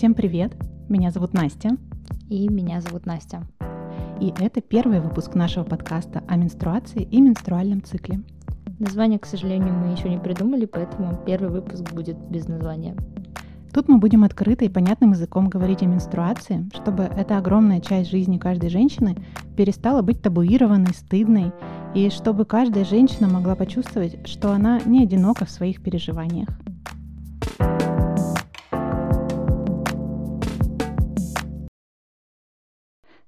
Всем привет! Меня зовут Настя. И меня зовут Настя. И это первый выпуск нашего подкаста о менструации и менструальном цикле. Название, к сожалению, мы еще не придумали, поэтому первый выпуск будет без названия. Тут мы будем открыто и понятным языком говорить о менструации, чтобы эта огромная часть жизни каждой женщины перестала быть табуированной, стыдной, и чтобы каждая женщина могла почувствовать, что она не одинока в своих переживаниях.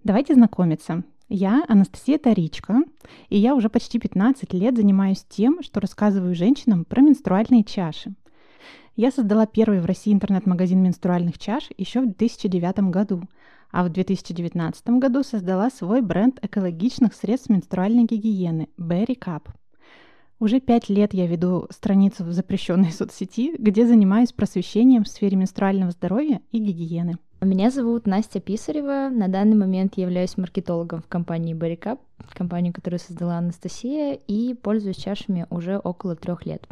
Давайте знакомиться. Я Анастасия Таричка, и я уже почти 15 лет занимаюсь тем, что рассказываю женщинам про менструальные чаши. Я создала первый в России интернет-магазин менструальных чаш еще в 2009 году, а в 2019 году создала свой бренд экологичных средств менструальной гигиены Berry Cup. Уже пять лет я веду страницу в запрещенной соцсети, где занимаюсь просвещением в сфере менструального здоровья и гигиены. Меня зовут Настя Писарева. На данный момент являюсь маркетологом в компании Berry Cup, компанию, которую создала Анастасия, и пользуюсь чашами уже около трех лет.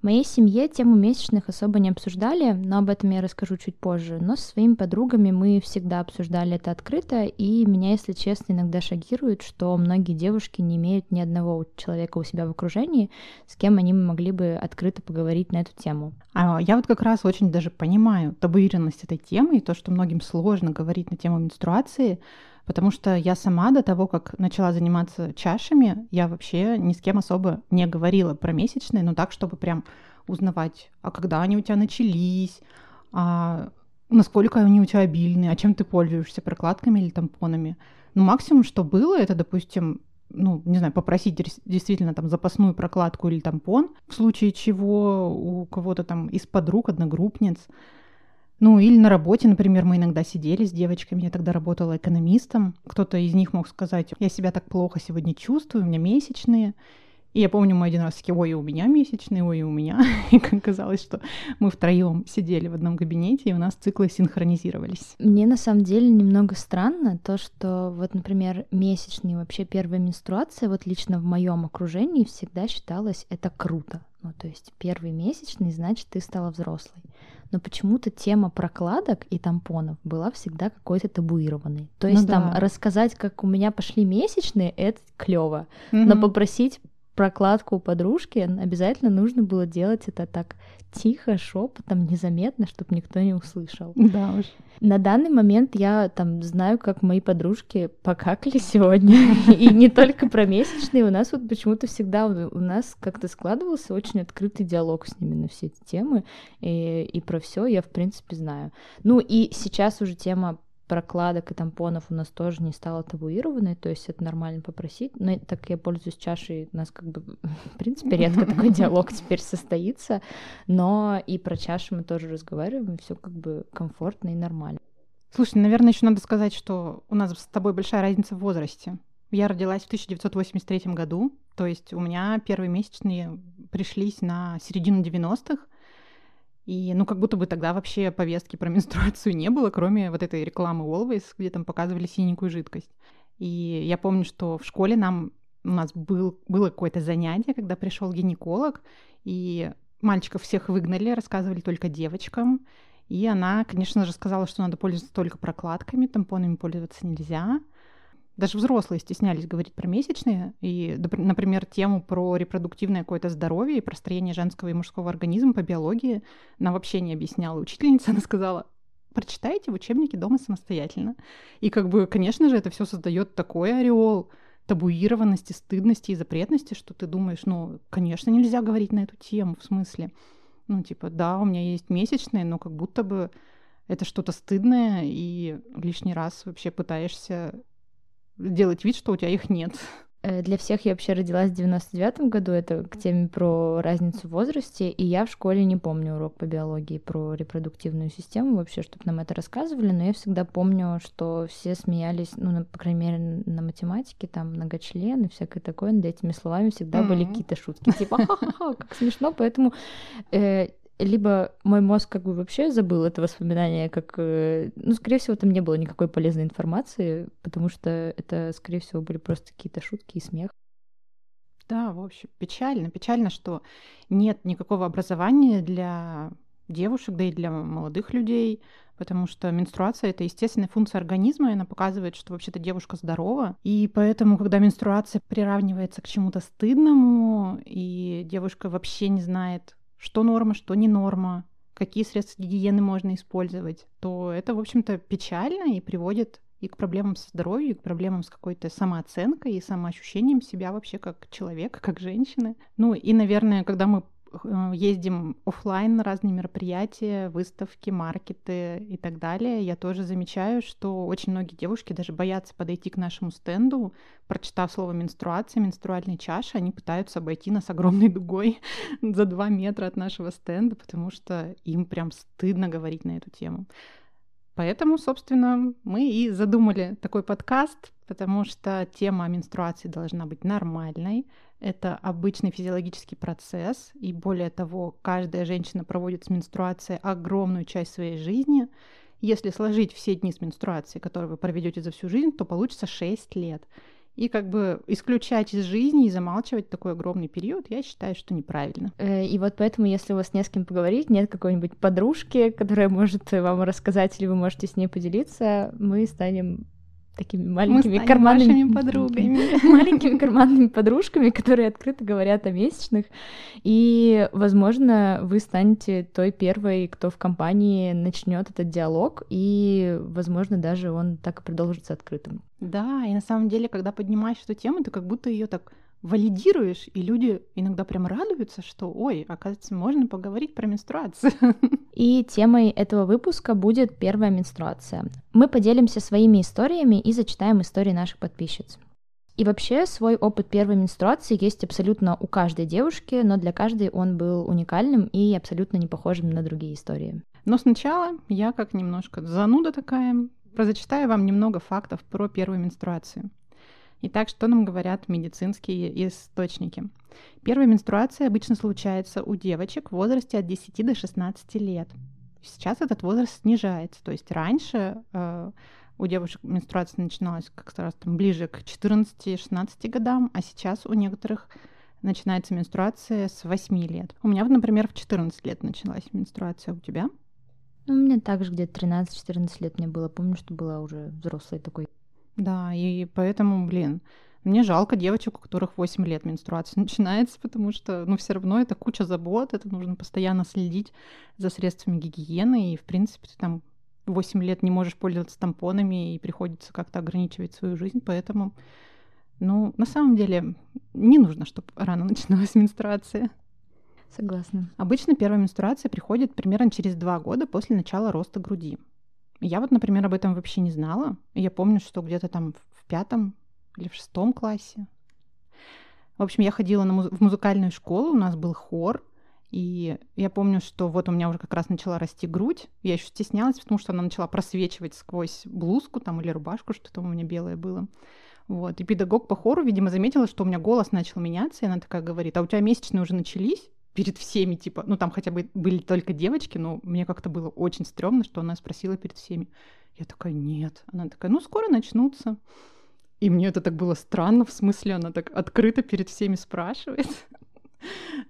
В моей семье тему месячных особо не обсуждали, но об этом я расскажу чуть позже. Но со своими подругами мы всегда обсуждали это открыто, и меня, если честно, иногда шокирует, что многие девушки не имеют ни одного человека у себя в окружении, с кем они могли бы открыто поговорить на эту тему. А я вот как раз очень даже понимаю табуированность этой темы и то, что многим сложно говорить на тему менструации, Потому что я сама до того, как начала заниматься чашами, я вообще ни с кем особо не говорила про месячные, но так, чтобы прям узнавать, а когда они у тебя начались, а насколько они у тебя обильные, а чем ты пользуешься, прокладками или тампонами. Ну, максимум, что было, это, допустим, ну, не знаю, попросить действительно там запасную прокладку или тампон, в случае чего у кого-то там из подруг, одногруппниц, ну, или на работе, например, мы иногда сидели с девочками, я тогда работала экономистом. Кто-то из них мог сказать, я себя так плохо сегодня чувствую, у меня месячные. И я помню, мы один раз такие, ой, у меня месячные, ой, у меня. И казалось, что мы втроем сидели в одном кабинете, и у нас циклы синхронизировались. Мне на самом деле немного странно то, что вот, например, месячные, вообще первая менструация, вот лично в моем окружении всегда считалось это круто. Ну, то есть первый месячный, значит, ты стала взрослой но почему-то тема прокладок и тампонов была всегда какой-то табуированной. То есть ну, там да. рассказать, как у меня пошли месячные, это клево, mm-hmm. но попросить прокладку у подружки, обязательно нужно было делать это так тихо, шепотом, незаметно, чтобы никто не услышал. Да уж. На данный момент я там знаю, как мои подружки покакали сегодня. И не только про месячные. У нас вот почему-то всегда у нас как-то складывался очень открытый диалог с ними на все эти темы. И, и про все я, в принципе, знаю. Ну и сейчас уже тема прокладок и тампонов у нас тоже не стало табуированной, то есть это нормально попросить. Но так я пользуюсь чашей, у нас как бы, в принципе, редко такой диалог теперь состоится, но и про чаши мы тоже разговариваем, все как бы комфортно и нормально. Слушай, наверное, еще надо сказать, что у нас с тобой большая разница в возрасте. Я родилась в 1983 году, то есть у меня первые месячные пришлись на середину 90-х, и, ну, как будто бы тогда вообще повестки про менструацию не было, кроме вот этой рекламы Always, где там показывали синенькую жидкость. И я помню, что в школе нам у нас был, было какое-то занятие, когда пришел гинеколог, и мальчиков всех выгнали, рассказывали только девочкам. И она, конечно же, сказала, что надо пользоваться только прокладками, тампонами пользоваться нельзя. Даже взрослые стеснялись говорить про месячные. И, например, тему про репродуктивное какое-то здоровье и про строение женского и мужского организма по биологии она вообще не объясняла. Учительница, она сказала, прочитайте в учебнике дома самостоятельно. И как бы, конечно же, это все создает такой ореол табуированности, стыдности и запретности, что ты думаешь, ну, конечно, нельзя говорить на эту тему, в смысле. Ну, типа, да, у меня есть месячные, но как будто бы это что-то стыдное, и лишний раз вообще пытаешься делать вид, что у тебя их нет. Э, для всех я вообще родилась в 99 году, это к теме про разницу в возрасте, и я в школе не помню урок по биологии про репродуктивную систему вообще, чтобы нам это рассказывали, но я всегда помню, что все смеялись, ну, на, по крайней мере, на математике, там, многочлен и всякое такое, над этими словами всегда mm-hmm. были какие-то шутки, типа, ха-ха-ха, как смешно, поэтому э, либо мой мозг как бы вообще забыл это воспоминание, как... Э, ну, скорее всего, там не было никакой полезной информации, потому что это, скорее всего, были просто какие-то шутки и смех. Да, в общем, печально. Печально, что нет никакого образования для девушек, да и для молодых людей, потому что менструация — это естественная функция организма, и она показывает, что вообще-то девушка здорова. И поэтому, когда менструация приравнивается к чему-то стыдному, и девушка вообще не знает, что норма, что не норма, какие средства гигиены можно использовать, то это, в общем-то, печально и приводит и к проблемам со здоровьем, и к проблемам с какой-то самооценкой и самоощущением себя вообще как человека, как женщины. Ну и, наверное, когда мы ездим офлайн на разные мероприятия, выставки, маркеты и так далее, я тоже замечаю, что очень многие девушки даже боятся подойти к нашему стенду, прочитав слово менструация, менструальная чаша, они пытаются обойти нас огромной дугой за два метра от нашего стенда, потому что им прям стыдно говорить на эту тему. Поэтому, собственно, мы и задумали такой подкаст, потому что тема менструации должна быть нормальной, это обычный физиологический процесс, и более того, каждая женщина проводит с менструацией огромную часть своей жизни. Если сложить все дни с менструацией, которые вы проведете за всю жизнь, то получится 6 лет. И как бы исключать из жизни и замалчивать такой огромный период, я считаю, что неправильно. Э, и вот поэтому, если у вас не с кем поговорить, нет какой-нибудь подружки, которая может вам рассказать, или вы можете с ней поделиться, мы станем такими маленькими Мы карманными подругами. маленькими карманными подружками, которые открыто говорят о месячных. И, возможно, вы станете той первой, кто в компании начнет этот диалог, и, возможно, даже он так и продолжится открытым. Да, и на самом деле, когда поднимаешь эту тему, ты как будто ее так валидируешь, и люди иногда прям радуются, что, ой, оказывается, можно поговорить про менструацию. И темой этого выпуска будет первая менструация. Мы поделимся своими историями и зачитаем истории наших подписчиц. И вообще свой опыт первой менструации есть абсолютно у каждой девушки, но для каждой он был уникальным и абсолютно не похожим на другие истории. Но сначала я, как немножко зануда такая, прозачитаю вам немного фактов про первую менструацию. Итак, что нам говорят медицинские источники? Первая менструация обычно случается у девочек в возрасте от 10 до 16 лет. Сейчас этот возраст снижается. То есть раньше э, у девушек менструация начиналась как раз там ближе к 14-16 годам, а сейчас у некоторых начинается менструация с 8 лет. У меня, например, в 14 лет началась менструация. У тебя? Ну, у меня также где-то 13-14 лет мне было. Помню, что была уже взрослой такой. Да, и поэтому, блин, мне жалко девочек, у которых 8 лет менструация начинается, потому что, ну, все равно это куча забот, это нужно постоянно следить за средствами гигиены, и, в принципе, ты там 8 лет не можешь пользоваться тампонами, и приходится как-то ограничивать свою жизнь, поэтому, ну, на самом деле, не нужно, чтобы рано начиналась менструация. Согласна. Обычно первая менструация приходит примерно через два года после начала роста груди. Я вот, например, об этом вообще не знала. Я помню, что где-то там в пятом или в шестом классе. В общем, я ходила на муз- в музыкальную школу, у нас был хор, и я помню, что вот у меня уже как раз начала расти грудь. Я еще стеснялась, потому что она начала просвечивать сквозь блузку там или рубашку, что там у меня белое было. Вот. И педагог по хору, видимо, заметила, что у меня голос начал меняться, и она такая говорит, а у тебя месячные уже начались? Перед всеми, типа, ну там хотя бы были только девочки, но мне как-то было очень стрёмно, что она спросила перед всеми. Я такая, нет. Она такая, ну скоро начнутся. И мне это так было странно, в смысле, она так открыто перед всеми спрашивает.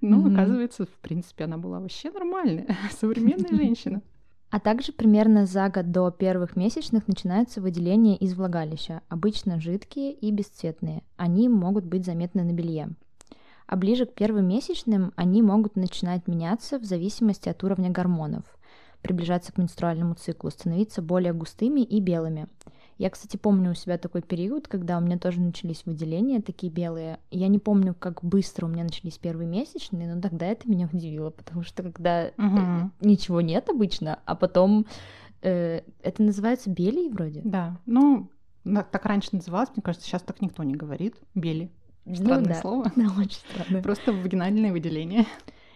Ну, оказывается, в принципе, она была вообще нормальная, современная женщина. А также примерно за год до первых месячных начинается выделение из влагалища, обычно жидкие и бесцветные. Они могут быть заметны на белье а ближе к первым месячным они могут начинать меняться в зависимости от уровня гормонов, приближаться к менструальному циклу, становиться более густыми и белыми. Я, кстати, помню у себя такой период, когда у меня тоже начались выделения такие белые. Я не помню, как быстро у меня начались первые месячные, но тогда это меня удивило, потому что когда угу. ничего нет обычно, а потом э, это называется бели вроде. Да, ну так раньше называлось, мне кажется, сейчас так никто не говорит. Бели. Ну Странное ну, да. слово. Да, очень странное. Просто вагинальное выделение.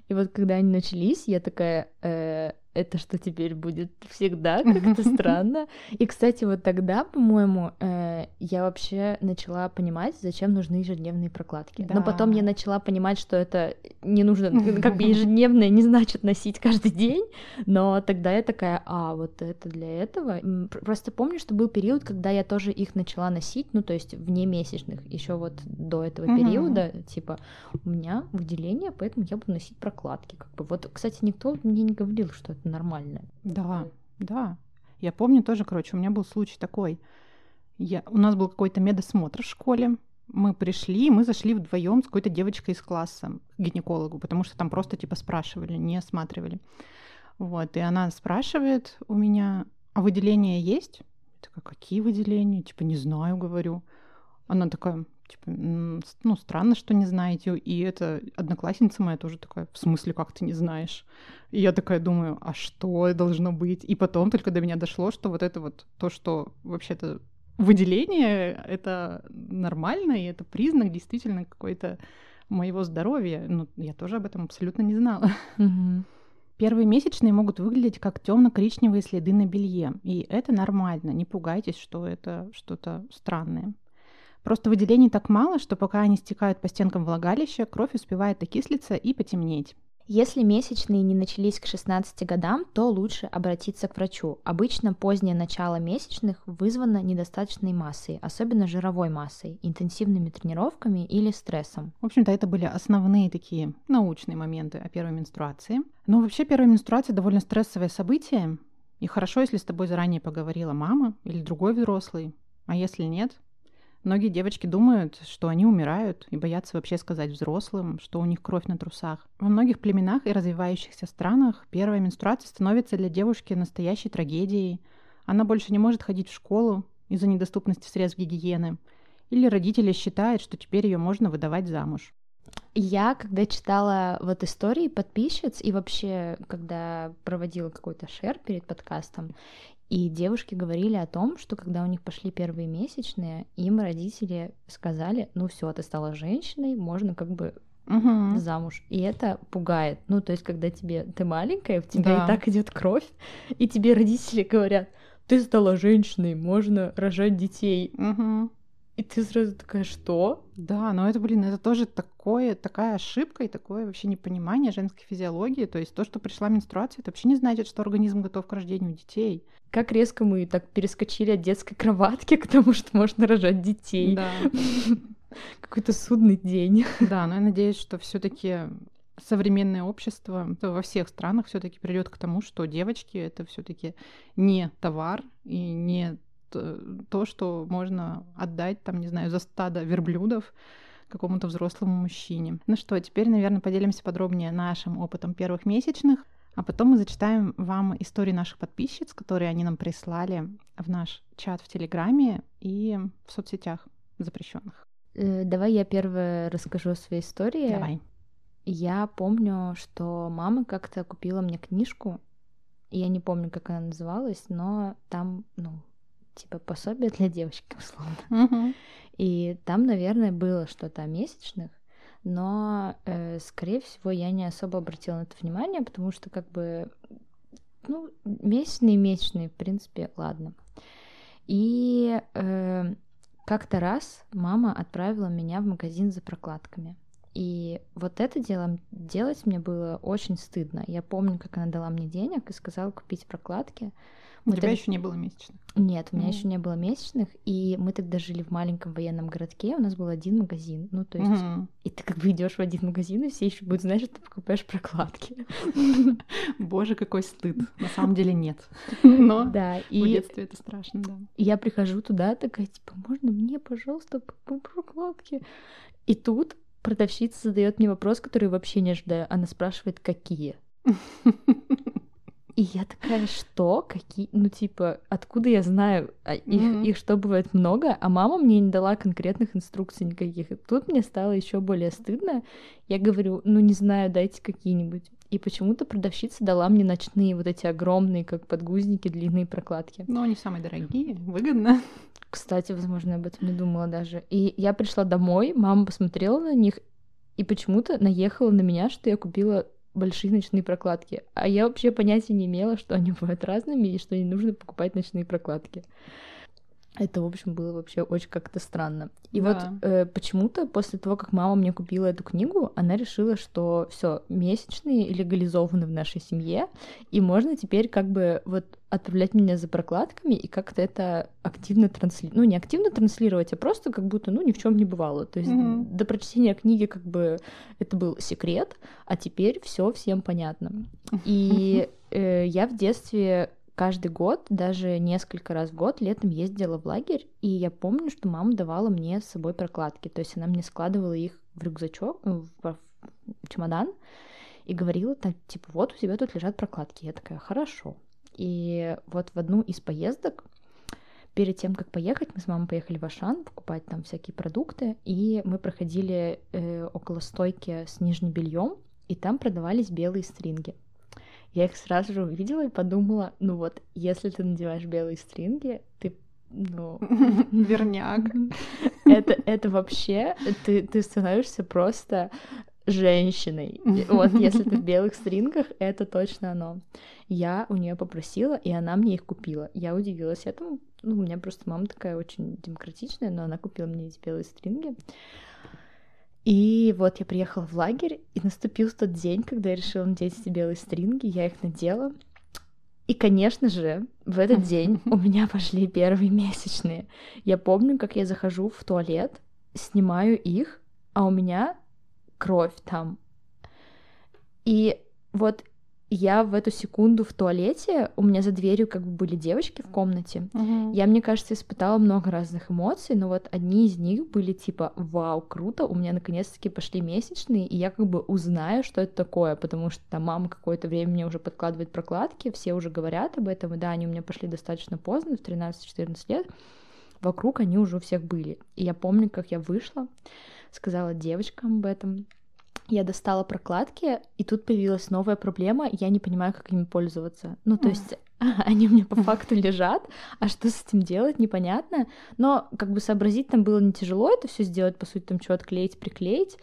И вот когда они начались, я такая, э, это что теперь будет всегда как-то странно. И, кстати, вот тогда, по-моему, э, я вообще начала понимать, зачем нужны ежедневные прокладки. Да. Но потом я начала понимать, что это не нужно, как бы ежедневное не значит носить каждый день, но тогда я такая, а, вот это для этого. Просто помню, что был период, когда я тоже их начала носить, ну, то есть вне месячных, еще вот до этого периода, типа, у меня выделение, поэтому я буду носить прокладки. Как бы. Вот, кстати, никто мне не говорил, что это нормально. Да, да. Я помню тоже, короче, у меня был случай такой. Я, у нас был какой-то медосмотр в школе. Мы пришли, мы зашли вдвоем с какой-то девочкой из класса к гинекологу, потому что там просто типа спрашивали, не осматривали. Вот, и она спрашивает у меня, а выделения есть? Я такая, какие выделения? Типа, не знаю, говорю. Она такая, типа, ну, странно, что не знаете. И эта одноклассница моя тоже такая, в смысле, как ты не знаешь? И я такая думаю, а что должно быть? И потом только до меня дошло, что вот это вот то, что вообще-то выделение, это нормально, и это признак действительно какой-то моего здоровья. Ну, я тоже об этом абсолютно не знала. Первые месячные могут выглядеть как темно-коричневые следы на белье, и это нормально. Не пугайтесь, что это что-то странное. Просто выделений так мало, что пока они стекают по стенкам влагалища, кровь успевает окислиться и потемнеть. Если месячные не начались к 16 годам, то лучше обратиться к врачу. Обычно позднее начало месячных вызвано недостаточной массой, особенно жировой массой, интенсивными тренировками или стрессом. В общем-то, это были основные такие научные моменты о первой менструации. Но вообще первая менструация довольно стрессовое событие, и хорошо, если с тобой заранее поговорила мама или другой взрослый. А если нет, Многие девочки думают, что они умирают и боятся вообще сказать взрослым, что у них кровь на трусах. Во многих племенах и развивающихся странах первая менструация становится для девушки настоящей трагедией. Она больше не может ходить в школу из-за недоступности средств гигиены. Или родители считают, что теперь ее можно выдавать замуж. Я, когда читала вот истории подписчиц и вообще, когда проводила какой-то шер перед подкастом, и девушки говорили о том, что когда у них пошли первые месячные, им родители сказали, ну все, ты стала женщиной, можно как бы угу. замуж. И это пугает. Ну, то есть, когда тебе ты маленькая, в тебя да. и так идет кровь, и тебе родители говорят, ты стала женщиной, можно рожать детей. Угу. И ты сразу такая, что? Да, но это, блин, это тоже такое, такая ошибка и такое вообще непонимание женской физиологии. То есть то, что пришла менструация, это вообще не значит, что организм готов к рождению детей. Как резко мы так перескочили от детской кроватки к тому, что можно рожать детей. Да. Какой-то судный день. Да, но я надеюсь, что все таки современное общество во всех странах все-таки придет к тому, что девочки это все-таки не товар и не то, что можно отдать, там, не знаю, за стадо верблюдов какому-то взрослому мужчине. Ну что, теперь, наверное, поделимся подробнее нашим опытом первых месячных, а потом мы зачитаем вам истории наших подписчиц, которые они нам прислали в наш чат в Телеграме и в соцсетях запрещенных. Э, давай я первая расскажу о своей истории. Давай. Я помню, что мама как-то купила мне книжку, я не помню, как она называлась, но там, ну, типа пособие для девочки, условно. Uh-huh. И там, наверное, было что-то о месячных, но, э, скорее всего, я не особо обратила на это внимание, потому что, как бы, ну, месячные, месячные, в принципе, ладно. И э, как-то раз мама отправила меня в магазин за прокладками. И вот это дело делать мне было очень стыдно. Я помню, как она дала мне денег и сказала купить прокладки. У тебя еще не было месячных? Нет, у меня mm. еще не было месячных, и мы тогда жили в маленьком военном городке, у нас был один магазин, ну то есть, mm-hmm. и ты как бы идешь в один магазин, и все еще будут знать, что ты покупаешь прокладки. Боже, какой стыд! На самом деле нет. Но да, и в детстве это страшно, да. Я прихожу туда, такая типа, можно мне, пожалуйста, прокладки? И тут продавщица задает мне вопрос, который вообще не ожидаю. Она спрашивает, какие. И я такая, что? Какие? Ну, типа, откуда я знаю? А их, mm-hmm. их что, бывает много? А мама мне не дала конкретных инструкций никаких. И тут мне стало еще более стыдно. Я говорю, ну, не знаю, дайте какие-нибудь. И почему-то продавщица дала мне ночные вот эти огромные, как подгузники, длинные прокладки. Но они самые дорогие, выгодно. Кстати, возможно, я об этом не думала даже. И я пришла домой, мама посмотрела на них и почему-то наехала на меня, что я купила большие ночные прокладки. А я вообще понятия не имела, что они бывают разными и что не нужно покупать ночные прокладки. Это, в общем, было вообще очень как-то странно. И да. вот э, почему-то после того, как мама мне купила эту книгу, она решила, что все месячные легализованы в нашей семье, и можно теперь как бы вот отправлять меня за прокладками и как-то это активно транслировать. Ну, не активно транслировать, а просто как будто, ну, ни в чем не бывало. То есть mm-hmm. до прочтения книги как бы это был секрет, а теперь все всем понятно. И э, я в детстве каждый год, даже несколько раз в год летом ездила в лагерь, и я помню, что мама давала мне с собой прокладки, то есть она мне складывала их в рюкзачок, э, в чемодан, и говорила, так, типа, вот у тебя тут лежат прокладки. Я такая, хорошо. И вот в одну из поездок, перед тем, как поехать, мы с мамой поехали в Ашан покупать там всякие продукты, и мы проходили э, около стойки с нижним бельем, и там продавались белые стринги. Я их сразу же увидела и подумала, ну вот, если ты надеваешь белые стринги, ты ну... Верняк. Это, это вообще, ты, ты становишься просто женщиной. Вот, если ты в белых стрингах, это точно оно. Я у нее попросила, и она мне их купила. Я удивилась этому. Ну, у меня просто мама такая очень демократичная, но она купила мне эти белые стринги. И вот я приехала в лагерь, и наступил тот день, когда я решила надеть эти белые стринги, я их надела. И, конечно же, в этот день у меня пошли первые месячные. Я помню, как я захожу в туалет, снимаю их, а у меня кровь там. И вот я в эту секунду в туалете, у меня за дверью как бы были девочки в комнате. Uh-huh. Я, мне кажется, испытала много разных эмоций, но вот одни из них были типа «Вау, круто, у меня наконец-таки пошли месячные, и я как бы узнаю, что это такое», потому что там мама какое-то время мне уже подкладывает прокладки, все уже говорят об этом, и да, они у меня пошли достаточно поздно, в 13-14 лет, вокруг они уже у всех были. И я помню, как я вышла, сказала девочкам об этом, я достала прокладки, и тут появилась новая проблема, я не понимаю, как ими пользоваться. Ну, то есть они у меня по факту лежат, а что с этим делать, непонятно. Но как бы сообразить там было не тяжело это все сделать, по сути, там что отклеить, приклеить.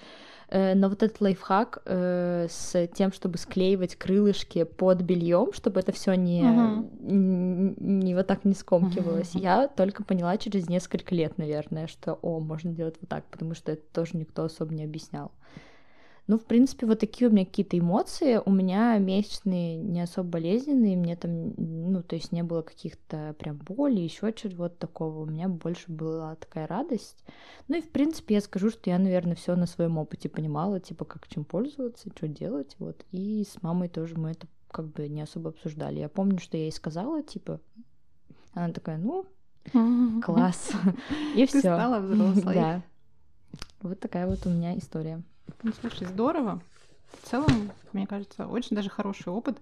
Э, но вот этот лайфхак э, с тем, чтобы склеивать крылышки под бельем, чтобы это все не, uh-huh. не, не вот так не скомкивалось, uh-huh. я только поняла через несколько лет, наверное, что о, можно делать вот так, потому что это тоже никто особо не объяснял. Ну, в принципе, вот такие у меня какие-то эмоции. У меня месячные не особо болезненные, мне там, ну, то есть не было каких-то прям боли, еще чего-то такого. У меня больше была такая радость. Ну и, в принципе, я скажу, что я, наверное, все на своем опыте понимала, типа, как чем пользоваться, что делать, вот. И с мамой тоже мы это как бы не особо обсуждали. Я помню, что я ей сказала, типа, она такая, ну, класс. И все. стала взрослой. Да. Вот такая вот у меня история. Ну, слушай, здорово. В целом, мне кажется, очень даже хороший опыт.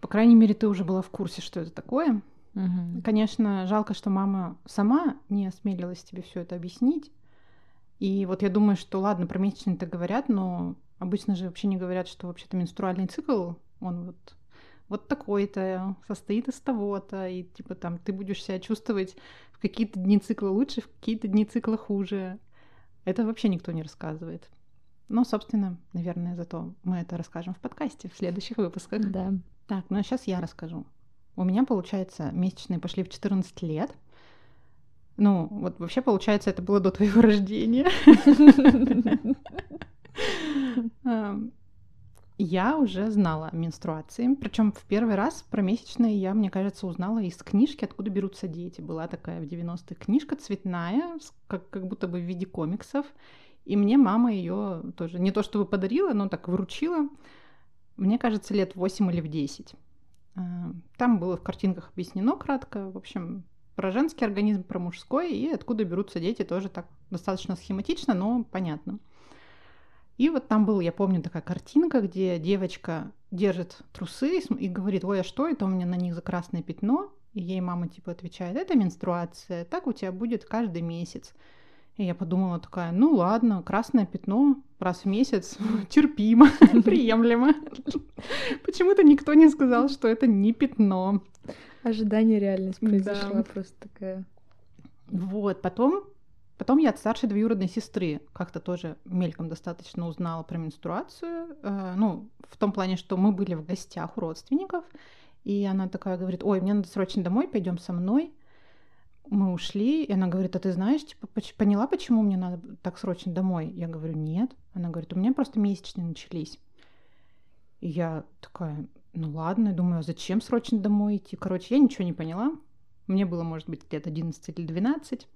По крайней мере, ты уже была в курсе, что это такое. Угу. Конечно, жалко, что мама сама не осмелилась тебе все это объяснить. И вот я думаю, что ладно, про месячные-то говорят, но обычно же вообще не говорят, что вообще-то менструальный цикл, он вот вот такой-то, состоит из того-то, и типа там ты будешь себя чувствовать в какие-то дни цикла лучше, в какие-то дни цикла хуже. Это вообще никто не рассказывает. Ну, собственно, наверное, зато мы это расскажем в подкасте в следующих выпусках. Да. Так, ну а сейчас я расскажу. У меня, получается, месячные пошли в 14 лет. Ну, вот вообще, получается, это было до твоего рождения. Я уже знала о менструации. Причем в первый раз про месячные я, мне кажется, узнала из книжки «Откуда берутся дети». Была такая в 90-х книжка цветная, как, как будто бы в виде комиксов. И мне мама ее тоже не то чтобы подарила, но так вручила. Мне кажется, лет 8 или в 10. А, там было в картинках объяснено кратко. В общем, про женский организм, про мужской и откуда берутся дети тоже так достаточно схематично, но понятно. И вот там был, я помню, такая картинка, где девочка держит трусы и говорит, ой, а что это у меня на них за красное пятно? И ей мама типа отвечает, это менструация, так у тебя будет каждый месяц. И я подумала такая, ну ладно, красное пятно раз в месяц терпимо, приемлемо. Почему-то никто не сказал, что это не пятно. Ожидание реальность произошла просто такая. Вот, потом Потом я от старшей двоюродной сестры как-то тоже мельком достаточно узнала про менструацию. Э, ну, в том плане, что мы были в гостях у родственников, и она такая говорит, ой, мне надо срочно домой, пойдем со мной. Мы ушли, и она говорит, а ты знаешь, типа, поняла, почему мне надо так срочно домой? Я говорю, нет. Она говорит, у меня просто месячные начались. И я такая, ну ладно, думаю, а зачем срочно домой идти? Короче, я ничего не поняла. Мне было, может быть, лет 11 или 12.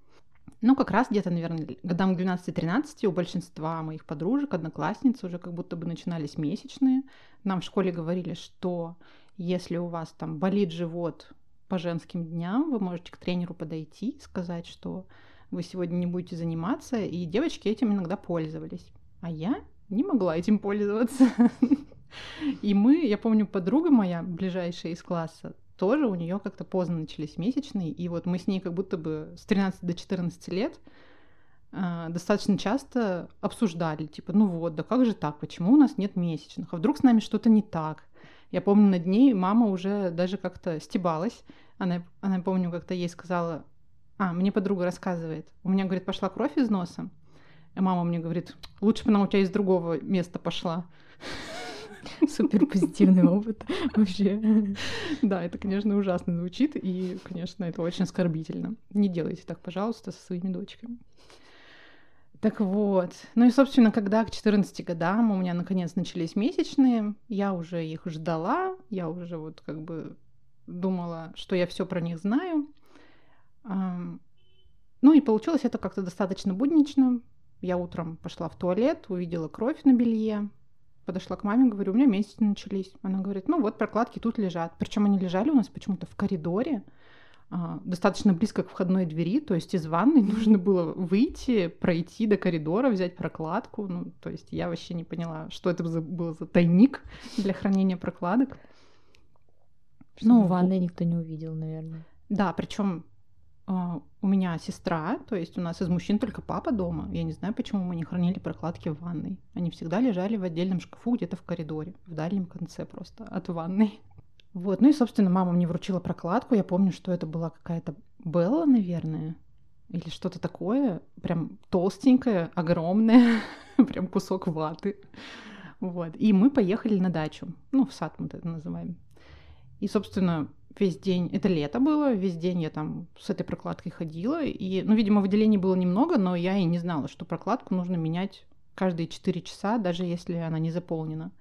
Ну, как раз где-то, наверное, годам к 12-13 у большинства моих подружек, одноклассниц уже как будто бы начинались месячные. Нам в школе говорили, что если у вас там болит живот по женским дням, вы можете к тренеру подойти сказать, что вы сегодня не будете заниматься, и девочки этим иногда пользовались. А я не могла этим пользоваться. И мы, я помню, подруга моя, ближайшая из класса, тоже у нее как-то поздно начались месячные, и вот мы с ней как будто бы с 13 до 14 лет э, достаточно часто обсуждали, типа, ну вот, да как же так, почему у нас нет месячных, а вдруг с нами что-то не так? Я помню, над ней мама уже даже как-то стебалась, она, она помню, как-то ей сказала, а, мне подруга рассказывает, у меня, говорит, пошла кровь из носа, а мама мне говорит, лучше бы она у тебя из другого места пошла. Супер позитивный опыт вообще. Да, это, конечно, ужасно звучит, и, конечно, это очень оскорбительно. Не делайте так, пожалуйста, со своими дочками. Так вот. Ну и, собственно, когда к 14 годам у меня наконец начались месячные, я уже их ждала, я уже вот как бы думала, что я все про них знаю. Ну и получилось это как-то достаточно буднично. Я утром пошла в туалет, увидела кровь на белье, подошла к маме, говорю, у меня месяцы начались. Она говорит, ну вот прокладки тут лежат. Причем они лежали у нас почему-то в коридоре, достаточно близко к входной двери, то есть из ванной нужно было выйти, пройти до коридора, взять прокладку. Ну, то есть я вообще не поняла, что это был за тайник для хранения прокладок. Чтобы ну, в ванной никто не увидел, наверное. Да, причем Uh, у меня сестра, то есть у нас из мужчин только папа дома. Я не знаю, почему мы не хранили прокладки в ванной. Они всегда лежали в отдельном шкафу где-то в коридоре, в дальнем конце просто от ванной. Вот, ну и, собственно, мама мне вручила прокладку. Я помню, что это была какая-то Белла, наверное, или что-то такое, прям толстенькое, огромное, прям кусок ваты. Вот. И мы поехали на дачу. Ну, в сад мы это называем. И, собственно, весь день, это лето было, весь день я там с этой прокладкой ходила, и, ну, видимо, выделений было немного, но я и не знала, что прокладку нужно менять каждые 4 часа, даже если она не заполнена.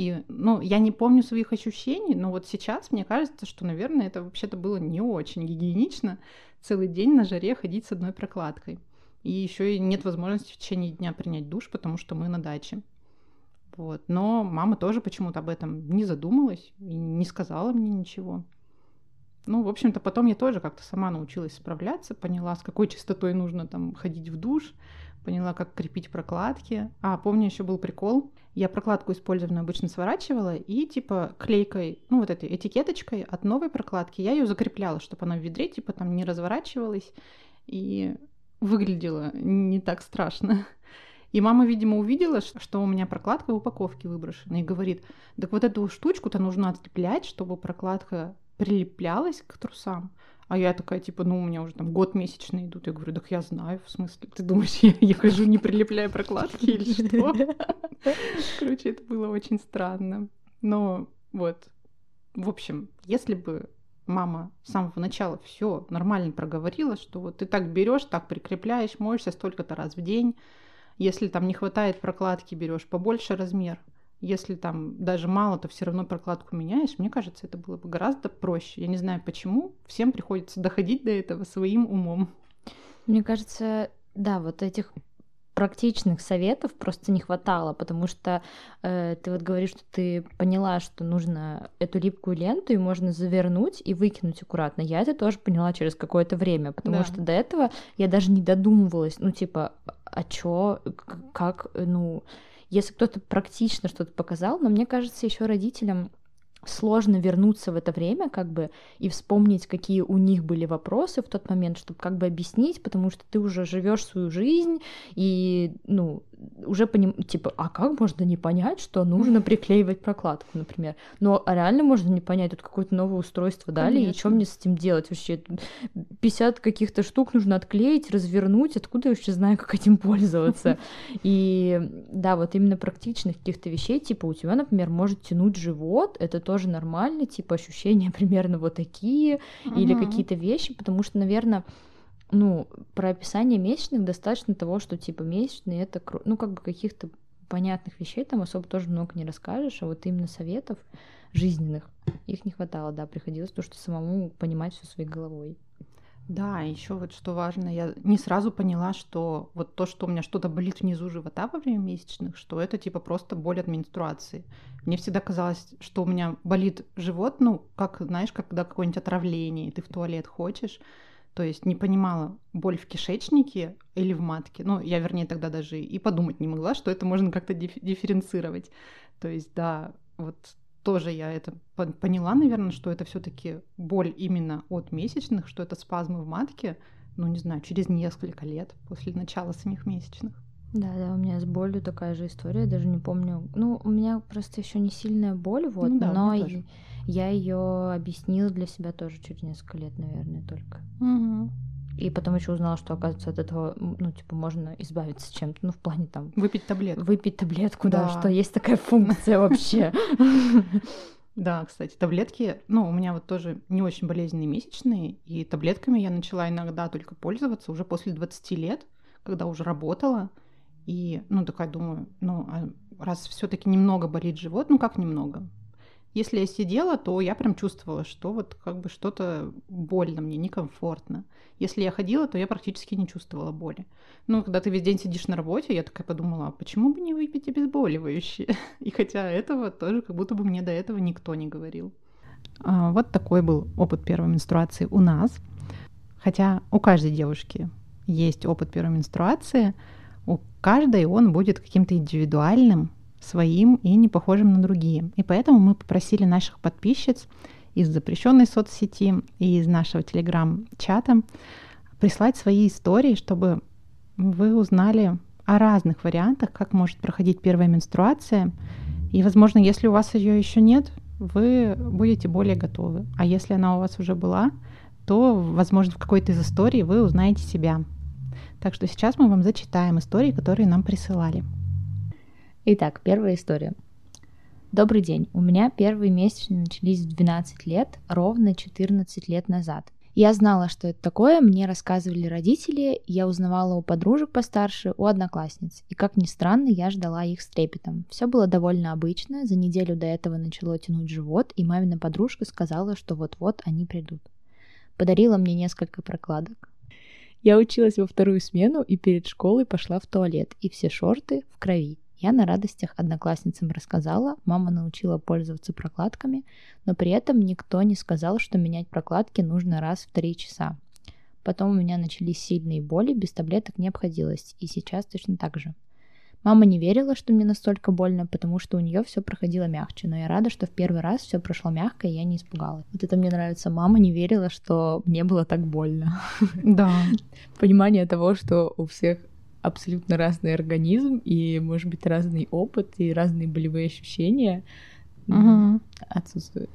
И, ну, я не помню своих ощущений, но вот сейчас мне кажется, что, наверное, это вообще-то было не очень гигиенично целый день на жаре ходить с одной прокладкой. И еще и нет возможности в течение дня принять душ, потому что мы на даче. Вот. Но мама тоже почему-то об этом не задумалась и не сказала мне ничего. Ну, в общем-то, потом я тоже как-то сама научилась справляться, поняла, с какой частотой нужно там ходить в душ, поняла, как крепить прокладки. А, помню, еще был прикол. Я прокладку использованную обычно сворачивала и типа клейкой, ну вот этой этикеточкой от новой прокладки я ее закрепляла, чтобы она в ведре типа там не разворачивалась и выглядела не так страшно. И мама, видимо, увидела, что у меня прокладка в упаковке выброшена, и говорит, так вот эту штучку-то нужно отлеплять, чтобы прокладка прилеплялась к трусам. А я такая, типа, ну, у меня уже там год месячные идут. Я говорю, так я знаю, в смысле, ты думаешь, я, я хожу, не прилепляя прокладки или что? Короче, это было очень странно. Но вот, в общем, если бы мама с самого начала все нормально проговорила, что вот ты так берешь, так прикрепляешь, моешься столько-то раз в день. Если там не хватает прокладки, берешь побольше размер – если там даже мало, то все равно прокладку меняешь, мне кажется, это было бы гораздо проще. Я не знаю почему, всем приходится доходить до этого своим умом. Мне кажется, да, вот этих практичных советов просто не хватало, потому что э, ты вот говоришь, что ты поняла, что нужно эту липкую ленту и можно завернуть и выкинуть аккуратно. Я это тоже поняла через какое-то время, потому да. что до этого я даже не додумывалась, ну типа, а чё, как, ну если кто-то практично что-то показал, но мне кажется, еще родителям сложно вернуться в это время, как бы, и вспомнить, какие у них были вопросы в тот момент, чтобы как бы объяснить, потому что ты уже живешь свою жизнь, и, ну, уже поним... типа, а как можно не понять, что нужно приклеивать прокладку, например? Но а реально можно не понять, тут какое-то новое устройство дали, Конечно. и что мне с этим делать вообще? 50 каких-то штук нужно отклеить, развернуть, откуда я вообще знаю, как этим пользоваться? И да, вот именно практичных каких-то вещей, типа у тебя, например, может тянуть живот, это тоже нормально, типа ощущения примерно вот такие, или какие-то вещи, потому что, наверное, ну, про описание месячных достаточно того, что типа месячные это, ну, как бы каких-то понятных вещей там особо тоже много не расскажешь, а вот именно советов жизненных их не хватало, да, приходилось то, что самому понимать все своей головой. Да, еще вот что важно, я не сразу поняла, что вот то, что у меня что-то болит внизу живота во время месячных, что это типа просто боль от менструации. Мне всегда казалось, что у меня болит живот, ну, как, знаешь, когда какое-нибудь отравление, и ты в туалет хочешь, то есть не понимала, боль в кишечнике или в матке. Ну, я, вернее, тогда даже и подумать не могла, что это можно как-то дифференцировать. То есть, да, вот тоже я это поняла, наверное, что это все-таки боль именно от месячных, что это спазмы в матке, ну, не знаю, через несколько лет после начала самих месячных. Да, да, у меня с болью такая же история, даже не помню. Ну, у меня просто еще не сильная боль, вот, ну, да, но я ее объяснила для себя тоже через несколько лет, наверное, только. Угу. И потом еще узнала, что, оказывается, от этого, ну, типа, можно избавиться чем-то. Ну, в плане там... Выпить таблетку. Выпить таблетку, да, да что есть такая функция вообще. Да, кстати, таблетки, ну, у меня вот тоже не очень болезненные месячные, и таблетками я начала иногда только пользоваться уже после 20 лет, когда уже работала. И, ну, такая думаю, ну, а раз все таки немного болит живот, ну, как немного? Если я сидела, то я прям чувствовала, что вот как бы что-то больно мне, некомфортно. Если я ходила, то я практически не чувствовала боли. Ну, когда ты весь день сидишь на работе, я такая подумала, а почему бы не выпить обезболивающее? И хотя этого тоже как будто бы мне до этого никто не говорил. А, вот такой был опыт первой менструации у нас. Хотя у каждой девушки есть опыт первой менструации, у каждой он будет каким-то индивидуальным, своим и не похожим на другие. И поэтому мы попросили наших подписчиц из запрещенной соцсети и из нашего телеграм-чата прислать свои истории, чтобы вы узнали о разных вариантах, как может проходить первая менструация. И, возможно, если у вас ее еще нет, вы будете более готовы. А если она у вас уже была, то, возможно, в какой-то из историй вы узнаете себя. Так что сейчас мы вам зачитаем истории, которые нам присылали. Итак, первая история. Добрый день. У меня первые месячные начались в 12 лет, ровно 14 лет назад. Я знала, что это такое, мне рассказывали родители, я узнавала у подружек постарше, у одноклассниц. И как ни странно, я ждала их с трепетом. Все было довольно обычно, за неделю до этого начало тянуть живот, и мамина подружка сказала, что вот-вот они придут. Подарила мне несколько прокладок. Я училась во вторую смену и перед школой пошла в туалет, и все шорты в крови. Я на радостях одноклассницам рассказала, мама научила пользоваться прокладками, но при этом никто не сказал, что менять прокладки нужно раз в три часа. Потом у меня начались сильные боли, без таблеток не обходилось, и сейчас точно так же. Мама не верила, что мне настолько больно, потому что у нее все проходило мягче, но я рада, что в первый раз все прошло мягко, и я не испугалась. Вот это мне нравится. Мама не верила, что мне было так больно. Да. Понимание того, что у всех абсолютно разный организм и, может быть, разный опыт и разные болевые ощущения угу. отсутствуют.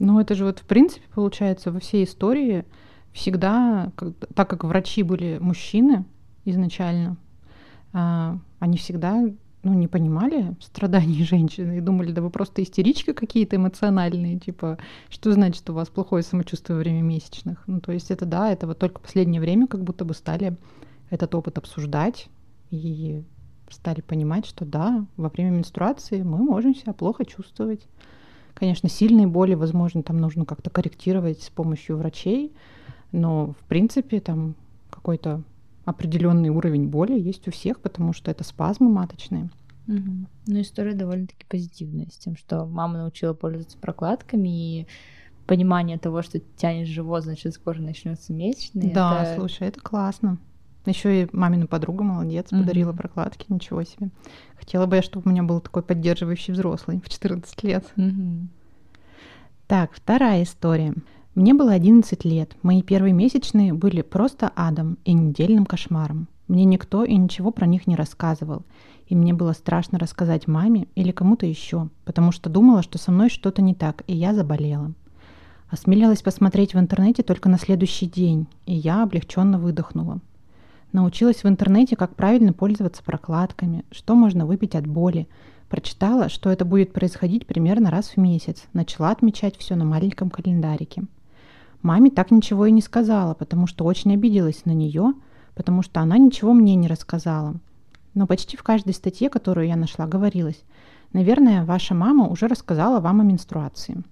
Ну, это же вот, в принципе, получается, во всей истории всегда, так как врачи были мужчины изначально, они всегда ну, не понимали страданий женщины и думали, да вы просто истеричка какие-то эмоциональные, типа, что значит у вас плохое самочувствие во время месячных? Ну, то есть это да, это вот только последнее время как будто бы стали этот опыт обсуждать и стали понимать, что да, во время менструации мы можем себя плохо чувствовать. Конечно, сильные боли, возможно, там нужно как-то корректировать с помощью врачей, но в принципе там какой-то определенный уровень боли есть у всех, потому что это спазмы маточные. Угу. Ну, история довольно-таки позитивная, с тем, что мама научила пользоваться прокладками и понимание того, что тянет живот, значит, скоро начнется месячный. Да, это... слушай, это классно. Еще и мамина подруга молодец, mm-hmm. подарила прокладки, ничего себе. Хотела бы я, чтобы у меня был такой поддерживающий взрослый в 14 лет. Mm-hmm. Так, вторая история. Мне было 11 лет. Мои первые месячные были просто адом и недельным кошмаром. Мне никто и ничего про них не рассказывал. И мне было страшно рассказать маме или кому-то еще, потому что думала, что со мной что-то не так, и я заболела. Осмелилась посмотреть в интернете только на следующий день, и я облегченно выдохнула. Научилась в интернете, как правильно пользоваться прокладками, что можно выпить от боли. Прочитала, что это будет происходить примерно раз в месяц. Начала отмечать все на маленьком календарике. Маме так ничего и не сказала, потому что очень обиделась на нее, потому что она ничего мне не рассказала. Но почти в каждой статье, которую я нашла, говорилось, наверное, ваша мама уже рассказала вам о менструации.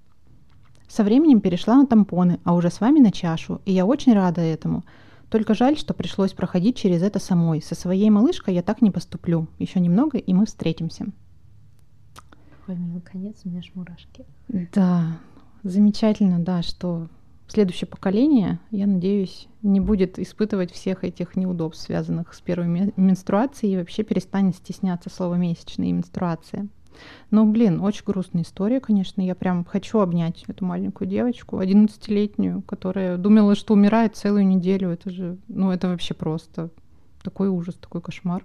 Со временем перешла на тампоны, а уже с вами на чашу, и я очень рада этому – только жаль, что пришлось проходить через это самой. Со своей малышкой я так не поступлю. Еще немного, и мы встретимся. Ой, милый конец, у меня ж мурашки. Да, замечательно, да, что следующее поколение, я надеюсь, не будет испытывать всех этих неудобств, связанных с первой менструацией, и вообще перестанет стесняться слова месячные и менструация. Ну, блин, очень грустная история, конечно. Я прям хочу обнять эту маленькую девочку, 11-летнюю, которая думала, что умирает целую неделю. Это же, ну, это вообще просто такой ужас, такой кошмар.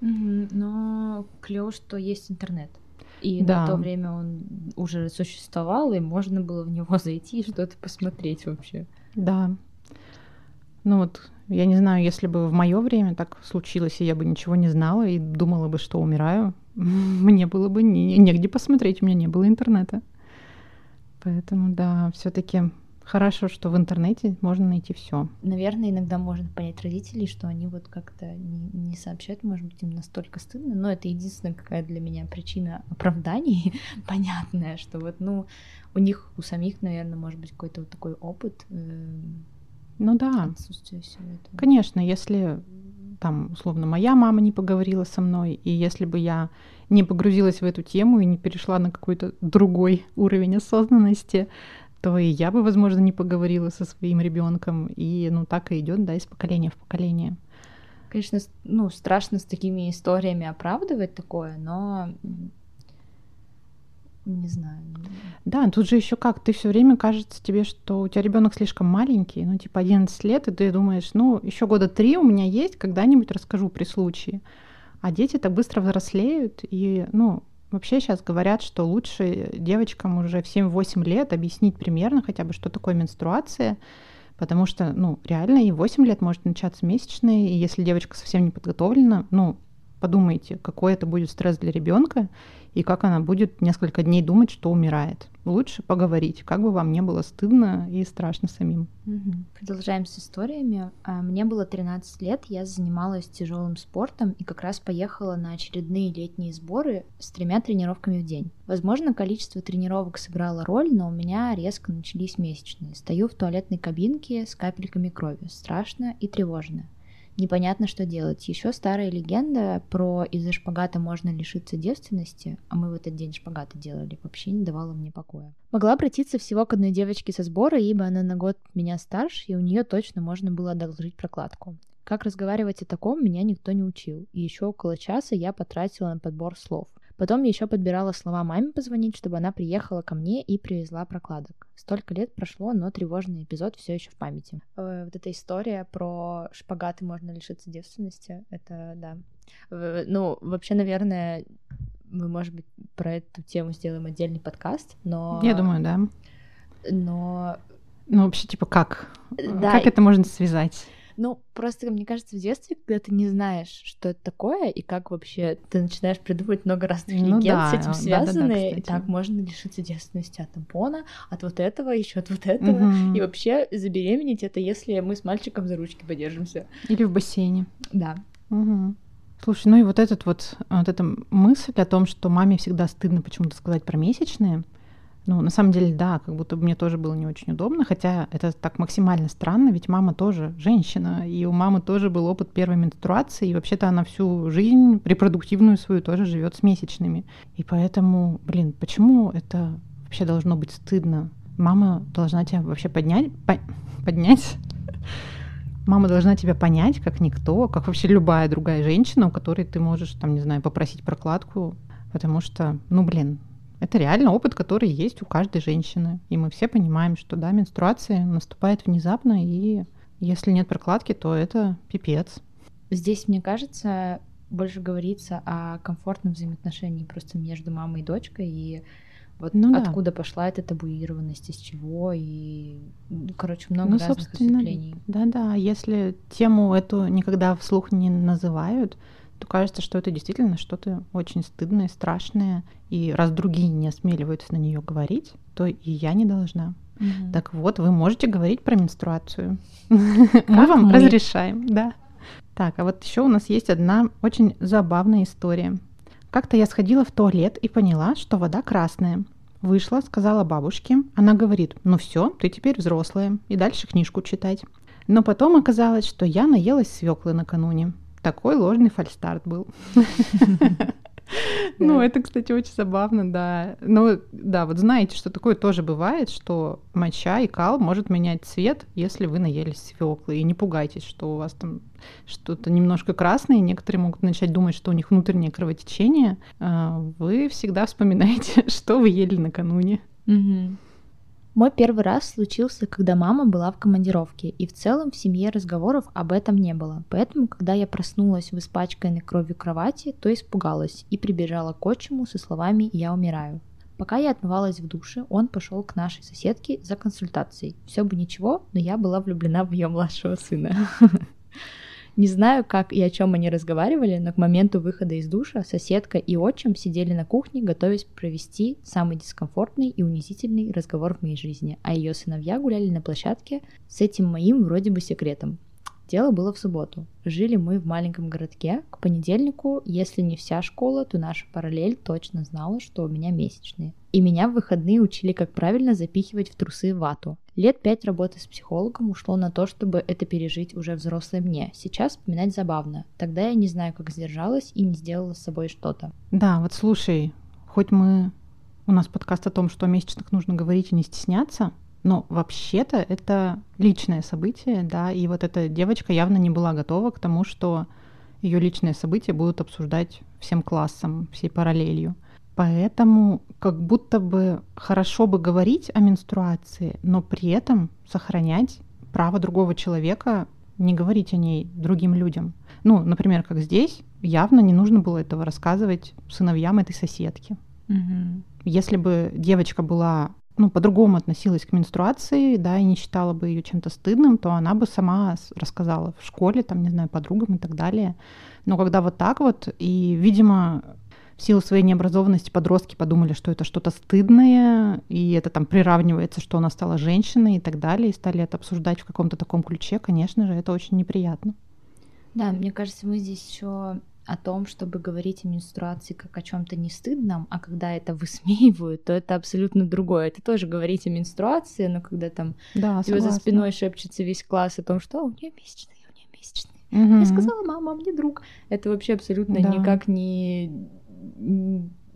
Но клево, что есть интернет. И да. на то время он уже существовал, и можно было в него зайти и что-то посмотреть вообще. Да. Ну вот, я не знаю, если бы в мое время так случилось, и я бы ничего не знала и думала бы, что умираю, мне было бы не, негде посмотреть, у меня не было интернета. Поэтому, да, все-таки хорошо, что в интернете можно найти все. Наверное, иногда можно понять родителей, что они вот как-то не, не сообщают, может быть, им настолько стыдно, но это единственная какая для меня причина оправданий понятная, что вот, ну, у них, у самих, наверное, может быть какой-то вот такой опыт. Э, ну да. Отсутствие всего этого. Конечно, если там, условно, моя мама не поговорила со мной, и если бы я не погрузилась в эту тему и не перешла на какой-то другой уровень осознанности, то и я бы, возможно, не поговорила со своим ребенком. И ну так и идет, да, из поколения в поколение. Конечно, ну, страшно с такими историями оправдывать такое, но не знаю. Да, тут же еще как, ты все время кажется тебе, что у тебя ребенок слишком маленький, ну, типа 11 лет, и ты думаешь, ну, еще года три у меня есть, когда-нибудь расскажу при случае. А дети так быстро взрослеют, и, ну, вообще сейчас говорят, что лучше девочкам уже в 7-8 лет объяснить примерно хотя бы, что такое менструация, потому что, ну, реально и 8 лет может начаться месячные, и если девочка совсем не подготовлена, ну, подумайте, какой это будет стресс для ребенка, и как она будет несколько дней думать, что умирает. Лучше поговорить, как бы вам не было стыдно и страшно самим. Угу. Продолжаем с историями. А, мне было 13 лет, я занималась тяжелым спортом и как раз поехала на очередные летние сборы с тремя тренировками в день. Возможно, количество тренировок сыграло роль, но у меня резко начались месячные. Стою в туалетной кабинке с капельками крови. Страшно и тревожно непонятно, что делать. Еще старая легенда про из-за шпагата можно лишиться девственности, а мы в этот день шпагаты делали, вообще не давала мне покоя. Могла обратиться всего к одной девочке со сбора, ибо она на год меня старше, и у нее точно можно было одолжить прокладку. Как разговаривать о таком, меня никто не учил, и еще около часа я потратила на подбор слов. Потом я еще подбирала слова маме позвонить, чтобы она приехала ко мне и привезла прокладок. Столько лет прошло, но тревожный эпизод все еще в памяти. Э, вот эта история про шпагаты можно лишиться девственности, это да. Ну, вообще, наверное, мы, может быть, про эту тему сделаем отдельный подкаст, но... Я думаю, да. Но... Ну, вообще, типа, как? Да. Как это можно связать? Ну, просто, мне кажется, в детстве, когда ты не знаешь, что это такое, и как вообще ты начинаешь придумывать много разных ну, легенд да, с этим связаны, да, да, да, и так можно лишиться девственности от тампона, от вот этого, еще от вот этого. Угу. И вообще забеременеть это если мы с мальчиком за ручки подержимся. Или в бассейне. Да. Угу. Слушай, ну и вот этот вот, вот эта мысль о том, что маме всегда стыдно почему-то сказать про месячные, ну, на самом деле, да, как будто бы мне тоже было не очень удобно, хотя это так максимально странно, ведь мама тоже женщина, и у мамы тоже был опыт первой менструации, и вообще-то она всю жизнь репродуктивную свою тоже живет с месячными. И поэтому, блин, почему это вообще должно быть стыдно? Мама должна тебя вообще поднять, по, поднять. Мама должна тебя понять, как никто, как вообще любая другая женщина, у которой ты можешь, там, не знаю, попросить прокладку, потому что, ну, блин, это реально опыт, который есть у каждой женщины. И мы все понимаем, что да, менструация наступает внезапно, и если нет прокладки, то это пипец. Здесь, мне кажется, больше говорится о комфортном взаимоотношении просто между мамой и дочкой, и вот Ну да. откуда пошла эта табуированность, из чего, и, ну, короче, много Ну, разных собственно. Да-да, если тему эту никогда вслух не называют, то кажется, что это действительно что-то очень стыдное, страшное. И раз другие не осмеливаются на нее говорить, то и я не должна. Мгм. Так вот, вы можете говорить про менструацию. Мы вам разрешаем, да. Так, а вот еще у нас есть одна очень забавная история. Как-то я сходила в туалет и поняла, что вода красная. Вышла, сказала бабушке. Она говорит, ну все, ты теперь взрослая, и дальше книжку читать. Но потом оказалось, что я наелась свеклы накануне. Такой ложный фальстарт был. Ну, это, кстати, очень забавно, да. Ну, да, вот знаете, что такое тоже бывает, что моча и кал может менять цвет, если вы наелись свеклы. И не пугайтесь, что у вас там что-то немножко красное. Некоторые могут начать думать, что у них внутреннее кровотечение. А, Вы всегда вспоминаете, что вы ели накануне. Мгм. Мой первый раз случился, когда мама была в командировке, и в целом в семье разговоров об этом не было. Поэтому, когда я проснулась в испачканной кровью кровати, то испугалась и прибежала к отчиму со словами «я умираю». Пока я отмывалась в душе, он пошел к нашей соседке за консультацией. Все бы ничего, но я была влюблена в ее младшего сына. Не знаю, как и о чем они разговаривали, но к моменту выхода из душа соседка и отчим сидели на кухне, готовясь провести самый дискомфортный и унизительный разговор в моей жизни, а ее сыновья гуляли на площадке с этим моим вроде бы секретом. Дело было в субботу. Жили мы в маленьком городке. К понедельнику, если не вся школа, то наша параллель точно знала, что у меня месячные. И меня в выходные учили, как правильно запихивать в трусы вату. Лет пять работы с психологом ушло на то, чтобы это пережить уже взрослой мне. Сейчас вспоминать забавно. Тогда я не знаю, как сдержалась и не сделала с собой что-то. Да, вот слушай, хоть мы... У нас подкаст о том, что о месячных нужно говорить и не стесняться, но вообще-то это личное событие, да, и вот эта девочка явно не была готова к тому, что ее личное событие будут обсуждать всем классом, всей параллелью. Поэтому как будто бы хорошо бы говорить о менструации, но при этом сохранять право другого человека не говорить о ней другим людям. Ну, например, как здесь, явно не нужно было этого рассказывать сыновьям этой соседки. Если бы девочка была ну, по-другому относилась к менструации, да, и не считала бы ее чем-то стыдным, то она бы сама рассказала в школе, там, не знаю, подругам и так далее. Но когда вот так вот, и, видимо, в силу своей необразованности подростки подумали, что это что-то стыдное, и это там приравнивается, что она стала женщиной и так далее, и стали это обсуждать в каком-то таком ключе, конечно же, это очень неприятно. Да, мне кажется, мы здесь еще о том, чтобы говорить о менструации как о чем-то не стыдном, а когда это высмеивают, то это абсолютно другое. Это тоже говорить о менструации, но когда там Да, тебя за спиной шепчется весь класс о том, что «А, у нее месячные, у нее месячные. Мгм. Я сказала, мама, а мне друг. Это вообще абсолютно Да. никак не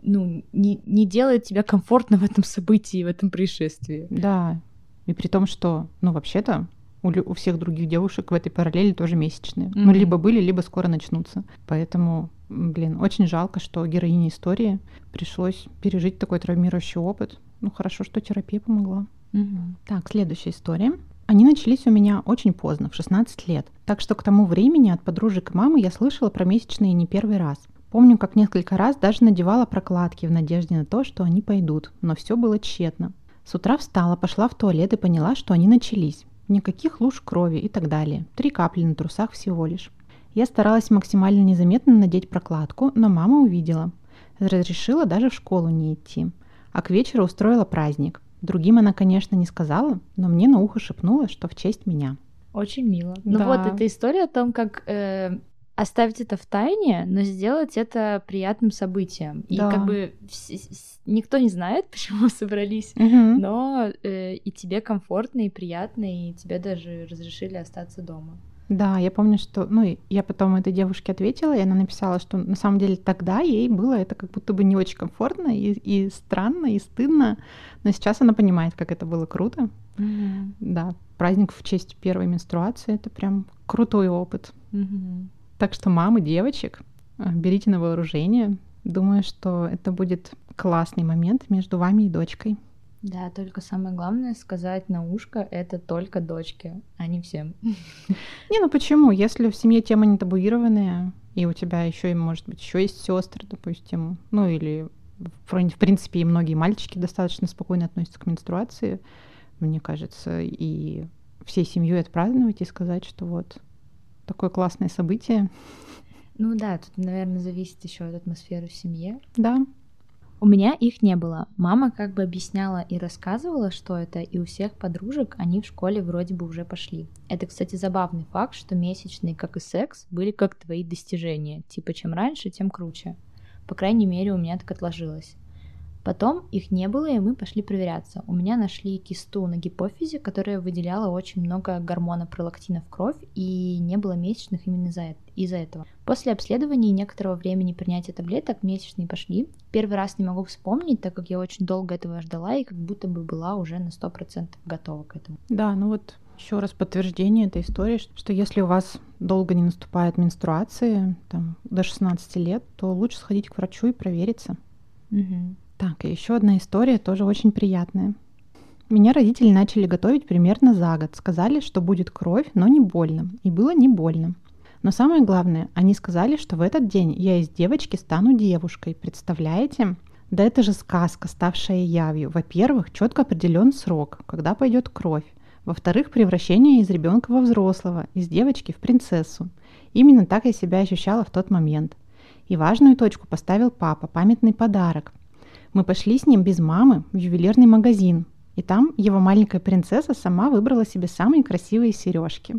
ну, не, не делает тебя комфортно в этом событии, в этом происшествии. Да, и при том, что, ну, вообще-то, у, у всех других девушек в этой параллели тоже месячные. Ну, Мгм. либо были, либо скоро начнутся. Поэтому, блин, очень жалко, что героине истории пришлось пережить такой травмирующий опыт. Ну, хорошо, что терапия помогла. Так, следующая история. Они начались у меня очень поздно, в 16 лет. Так что к тому времени от подружек и мамы я слышала про месячные не первый раз. Помню, как несколько раз даже надевала прокладки в надежде на то, что они пойдут, но все было тщетно. С утра встала, пошла в туалет и поняла, что они начались. Никаких луж крови и так далее. Три капли на трусах всего лишь. Я старалась максимально незаметно надеть прокладку, но мама увидела. Разрешила даже в школу не идти. А к вечеру устроила праздник. Другим она, конечно, не сказала, но мне на ухо шепнула, что в честь меня. Очень мило. Ну Да. вот, эта история о том, как э, оставить это в тайне, но сделать это приятным событием. И Да. как бы никто не знает, почему собрались, Мгм. но э, и тебе комфортно и приятно, и тебе даже разрешили остаться дома. Да, я помню, что, ну, и я потом этой девушке ответила, и она написала, что на самом деле тогда ей было это как будто бы не очень комфортно и, и странно, и стыдно, но сейчас она понимает, как это было круто. Да, праздник в честь первой менструации — это прям крутой опыт. Мгм. Так что мамы девочек, э, берите на вооружение. Думаю, что это будет классный момент между вами и дочкой. Да, только самое главное сказать на ушко это только дочке, а не всем. Не, ну почему? Если в семье тема не табуированная, и у тебя еще и, может быть, еще есть сестры, допустим, ну или в принципе и многие мальчики достаточно спокойно относятся к менструации, мне кажется, и всей семьей отпраздновать и сказать, что вот такое классное событие. Ну да, тут, наверное, зависит еще от атмосферы в семье. Да. У меня их не было. Мама как бы объясняла и рассказывала, что это, и у всех подружек они в школе вроде бы уже пошли. Это, кстати, забавный факт, что месячные, как и секс, были как твои достижения. Типа, чем раньше, тем круче. По крайней мере, у меня так отложилось. Потом их не было, и мы пошли проверяться. У меня нашли кисту на гипофизе, которая выделяла очень много гормона пролактина в кровь, и не было месячных именно из-за из этого. После обследования и некоторого времени принятия таблеток месячные пошли. Первый раз не могу вспомнить, так как я очень долго этого ждала и как будто бы была уже на 100% готова к этому. Да, ну вот еще раз подтверждение этой истории, что если у вас долго не наступает менструации, там, до 16 лет, то лучше сходить к врачу и провериться. Угу. Так, и еще одна история, тоже очень приятная. Меня родители начали готовить примерно за год. Сказали, что будет кровь, но не больно. И было не больно. Но самое главное, они сказали, что в этот день я из девочки стану девушкой. Представляете? Да это же сказка, ставшая явью. Во-первых, четко определен срок, когда пойдет кровь. Во-вторых, превращение из ребенка во взрослого, из девочки в принцессу. Именно так я себя ощущала в тот момент. И важную точку поставил папа, памятный подарок. Мы пошли с ним без мамы в ювелирный магазин, и там его маленькая принцесса сама выбрала себе самые красивые сережки.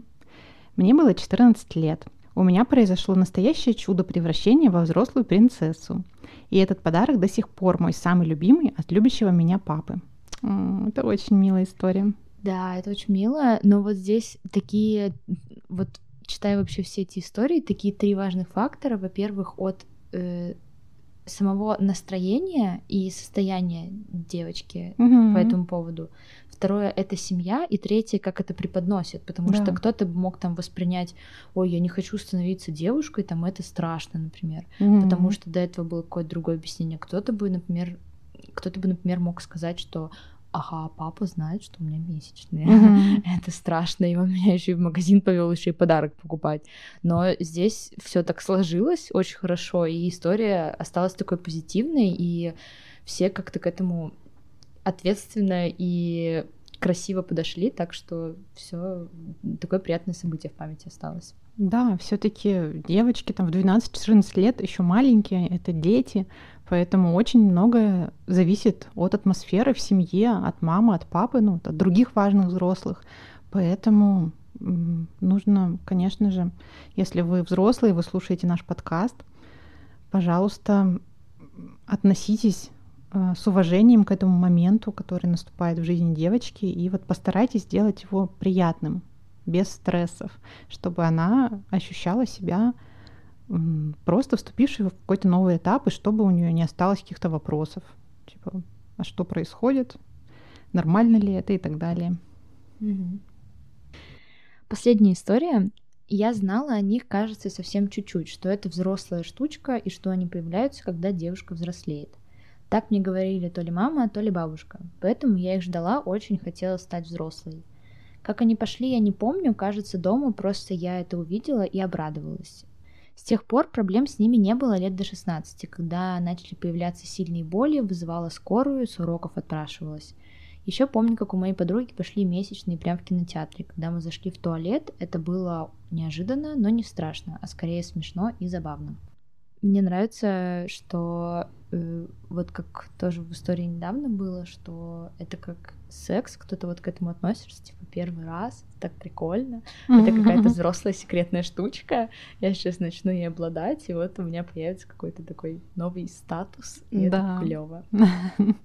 Мне было 14 лет. У меня произошло настоящее чудо превращения во взрослую принцессу. И этот подарок до сих пор мой самый любимый от любящего меня папы. Это очень милая история. Да, это очень мило, но вот здесь такие, вот читая вообще все эти истории, такие три важных фактора. Во-первых, от э, самого настроения и состояния девочки угу. по этому поводу. Второе это семья, и третье, как это преподносит, потому да. что кто-то мог там воспринять, ой, я не хочу становиться девушкой, там это страшно, например, угу. потому что до этого было какое-то другое объяснение. Кто-то бы, например, кто-то бы, например, мог сказать, что ага, папа знает, что у меня месячные. Mm-hmm. Это страшно, и он меня еще и в магазин повел еще и подарок покупать. Но здесь все так сложилось очень хорошо, и история осталась такой позитивной, и все как-то к этому ответственно и красиво подошли, так что все такое приятное событие в памяти осталось. Да, все-таки девочки там в 12-14 лет еще маленькие, это дети, Поэтому очень многое зависит от атмосферы в семье, от мамы, от папы, ну, от других важных взрослых. Поэтому нужно, конечно же, если вы взрослые, вы слушаете наш подкаст, пожалуйста, относитесь э, с уважением к этому моменту, который наступает в жизни девочки, и вот постарайтесь сделать его приятным, без стрессов, чтобы она ощущала себя просто вступивший в какой-то новый этап, и чтобы у нее не осталось каких-то вопросов. Типа, а что происходит? Нормально ли это и так далее. Последняя история. Я знала о них, кажется, совсем чуть-чуть, что это взрослая штучка и что они появляются, когда девушка взрослеет. Так мне говорили то ли мама, то ли бабушка. Поэтому я их ждала, очень хотела стать взрослой. Как они пошли, я не помню, кажется, дома просто я это увидела и обрадовалась. С тех пор проблем с ними не было лет до 16, когда начали появляться сильные боли, вызывала скорую, с уроков отпрашивалась. Еще помню, как у моей подруги пошли месячные прямо в кинотеатре. Когда мы зашли в туалет, это было неожиданно, но не страшно, а скорее смешно и забавно. Мне нравится, что вот как тоже в истории недавно было, что это как секс, кто-то вот к этому относится, типа первый раз, так прикольно, это какая-то взрослая секретная штучка, я сейчас начну ей обладать, и вот у меня появится какой-то такой новый статус, и да. это клево.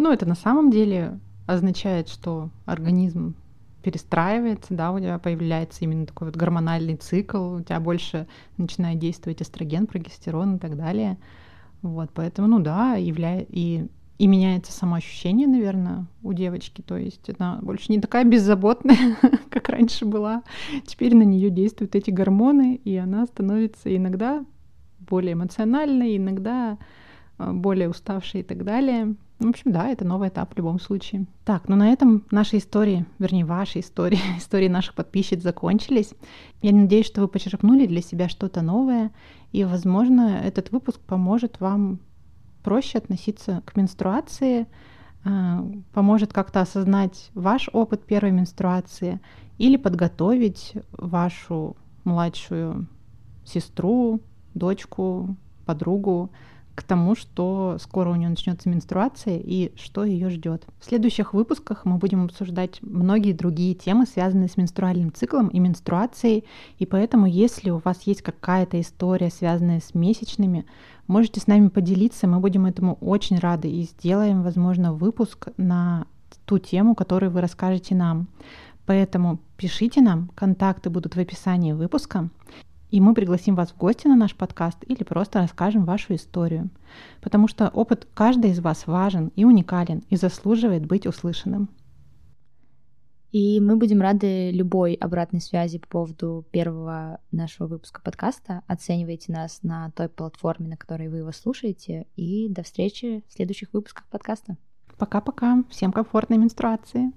Ну, это на самом деле означает, что организм перестраивается, да, у тебя появляется именно такой вот гормональный цикл, у тебя больше начинает действовать эстроген, прогестерон и так далее. Вот, поэтому, ну да, явля... и и меняется самоощущение, наверное, у девочки. То есть она больше не такая беззаботная, как раньше была. Теперь на нее действуют эти гормоны, и она становится иногда более эмоциональной, иногда а, более уставшей и так далее. В общем, да, это новый этап в любом случае. Так, ну на этом наши истории, вернее, ваши истории, истории наших подписчиц закончились. Я надеюсь, что вы почерпнули для себя что-то новое, и, возможно, этот выпуск поможет вам проще относиться к менструации, а, поможет как-то осознать ваш опыт первой менструации или подготовить вашу младшую сестру, дочку, подругу к тому, что скоро у нее начнется менструация и что ее ждет. В следующих выпусках мы будем обсуждать многие другие темы, связанные с менструальным циклом и менструацией. И поэтому, если у вас есть какая-то история, связанная с месячными, можете с нами поделиться. Мы будем этому очень рады и сделаем, возможно, выпуск на ту тему, которую вы расскажете нам. Поэтому пишите нам, контакты будут в описании выпуска и мы пригласим вас в гости на наш подкаст или просто расскажем вашу историю. Потому что опыт каждой из вас важен и уникален и заслуживает быть услышанным. И мы будем рады любой обратной связи по поводу первого нашего выпуска подкаста. Оценивайте нас на той платформе, на которой вы его слушаете. И до встречи в следующих выпусках подкаста. Пока-пока. Всем комфортной менструации.